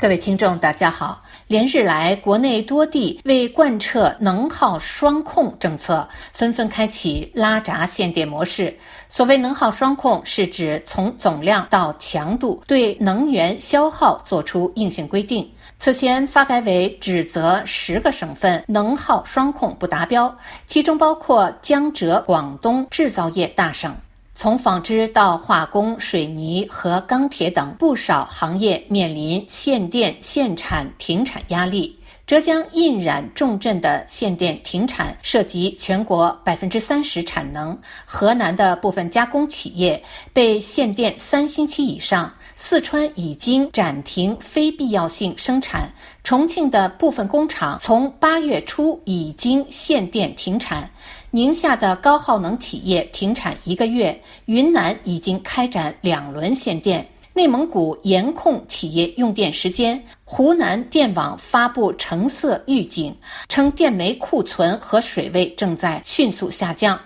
各位听众，大家好。连日来，国内多地为贯彻能耗双控政策，纷纷开启拉闸限电模式。所谓能耗双控，是指从总量到强度对能源消耗作出硬性规定。此前发改委指责十个省份能耗双控不达标，其中包括江浙广东制造业大省。从纺织到化工、水泥和钢铁等不少行业面临限电限产停产压力。浙江印染重镇的限电停产涉及全国百分之三十产能，河南的部分加工企业被限电三星期以上，四川已经暂停非必要性生产，重庆的部分工厂从八月初已经限电停产。宁夏的高耗能企业停产一个月，云南已经开展两轮限电，内蒙古严控企业用电时间，湖南电网发布橙色预警，称电煤库存和水位正在迅速下降，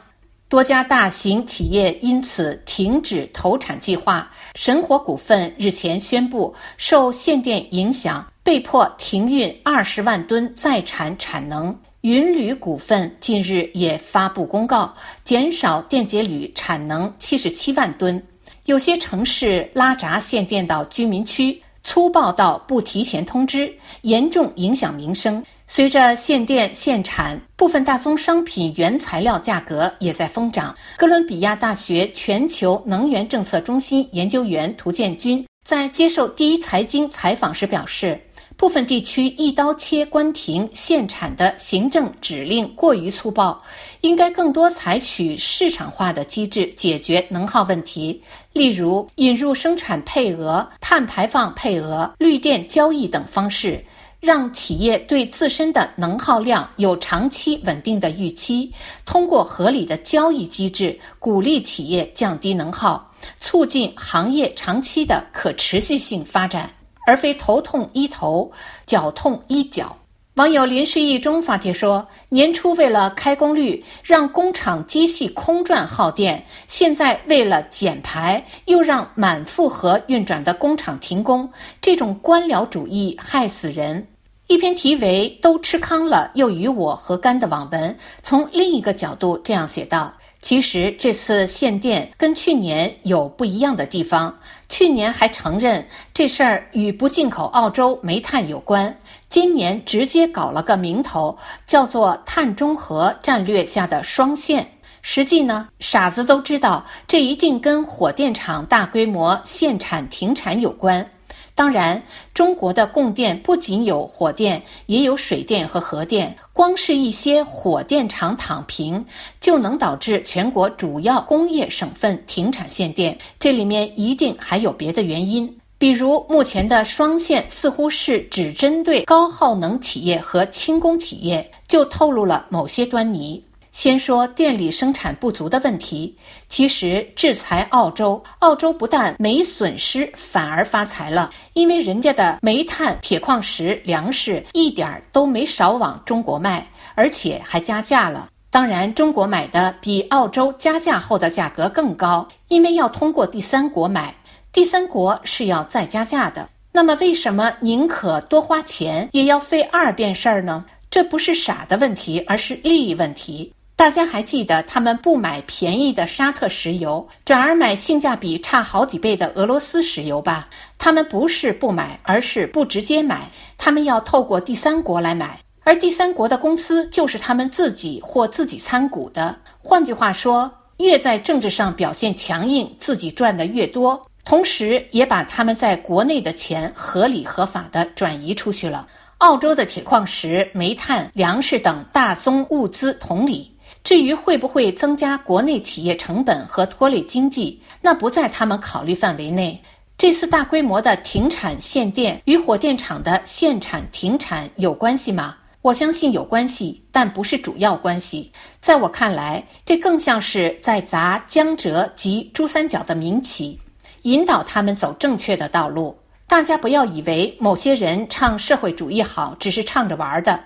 多家大型企业因此停止投产计划。神火股份日前宣布，受限电影响，被迫停运二十万吨在产产能。云铝股份近日也发布公告，减少电解铝产能七十七万吨。有些城市拉闸限电到居民区，粗暴到不提前通知，严重影响民生。随着限电限产，部分大宗商品原材料价格也在疯涨。哥伦比亚大学全球能源政策中心研究员涂建军在接受第一财经采访时表示。部分地区一刀切关停限产的行政指令过于粗暴，应该更多采取市场化的机制解决能耗问题，例如引入生产配额、碳排放配额、绿电交易等方式，让企业对自身的能耗量有长期稳定的预期，通过合理的交易机制鼓励企业降低能耗，促进行业长期的可持续性发展。而非头痛医头，脚痛医脚。网友林世义中发帖说：“年初为了开工率，让工厂机器空转耗电；现在为了减排，又让满负荷运转的工厂停工。这种官僚主义害死人。”一篇题为“都吃糠了，又与我何干”的网文，从另一个角度这样写道。其实这次限电跟去年有不一样的地方。去年还承认这事儿与不进口澳洲煤炭有关，今年直接搞了个名头，叫做碳中和战略下的双限。实际呢，傻子都知道，这一定跟火电厂大规模限产停产有关。当然，中国的供电不仅有火电，也有水电和核电。光是一些火电厂躺平，就能导致全国主要工业省份停产限电。这里面一定还有别的原因，比如目前的双限似乎是只针对高耗能企业和轻工企业，就透露了某些端倪。先说电力生产不足的问题，其实制裁澳洲，澳洲不但没损失，反而发财了，因为人家的煤炭、铁矿石、粮食一点儿都没少往中国卖，而且还加价了。当然，中国买的比澳洲加价后的价格更高，因为要通过第三国买，第三国是要再加价的。那么，为什么宁可多花钱也要费二遍事儿呢？这不是傻的问题，而是利益问题。大家还记得他们不买便宜的沙特石油，转而买性价比差好几倍的俄罗斯石油吧？他们不是不买，而是不直接买，他们要透过第三国来买，而第三国的公司就是他们自己或自己参股的。换句话说，越在政治上表现强硬，自己赚的越多，同时也把他们在国内的钱合理合法的转移出去了。澳洲的铁矿石、煤炭、粮食等大宗物资同理。至于会不会增加国内企业成本和拖累经济，那不在他们考虑范围内。这次大规模的停产限电与火电厂的限产停产有关系吗？我相信有关系，但不是主要关系。在我看来，这更像是在砸江浙及珠三角的民企，引导他们走正确的道路。大家不要以为某些人唱社会主义好，只是唱着玩的。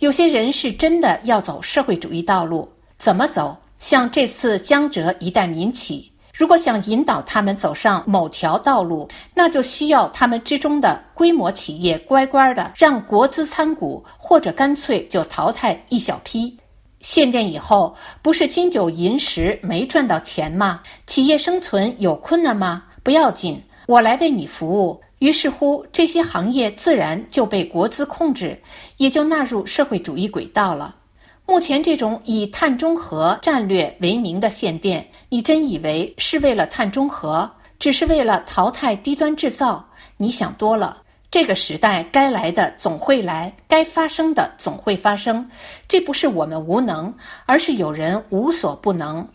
有些人是真的要走社会主义道路。怎么走？像这次江浙一带民企，如果想引导他们走上某条道路，那就需要他们之中的规模企业乖乖的让国资参股，或者干脆就淘汰一小批。限电以后，不是金九银十没赚到钱吗？企业生存有困难吗？不要紧，我来为你服务。于是乎，这些行业自然就被国资控制，也就纳入社会主义轨道了。目前这种以碳中和战略为名的限电，你真以为是为了碳中和？只是为了淘汰低端制造？你想多了。这个时代该来的总会来，该发生的总会发生。这不是我们无能，而是有人无所不能。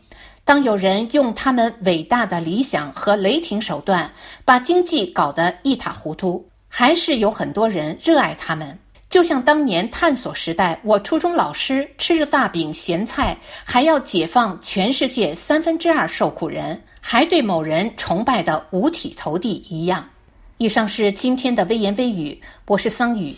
当有人用他们伟大的理想和雷霆手段把经济搞得一塌糊涂，还是有很多人热爱他们。就像当年探索时代，我初中老师吃着大饼咸菜，还要解放全世界三分之二受苦人，还对某人崇拜的五体投地一样。以上是今天的微言微语，我是桑宇。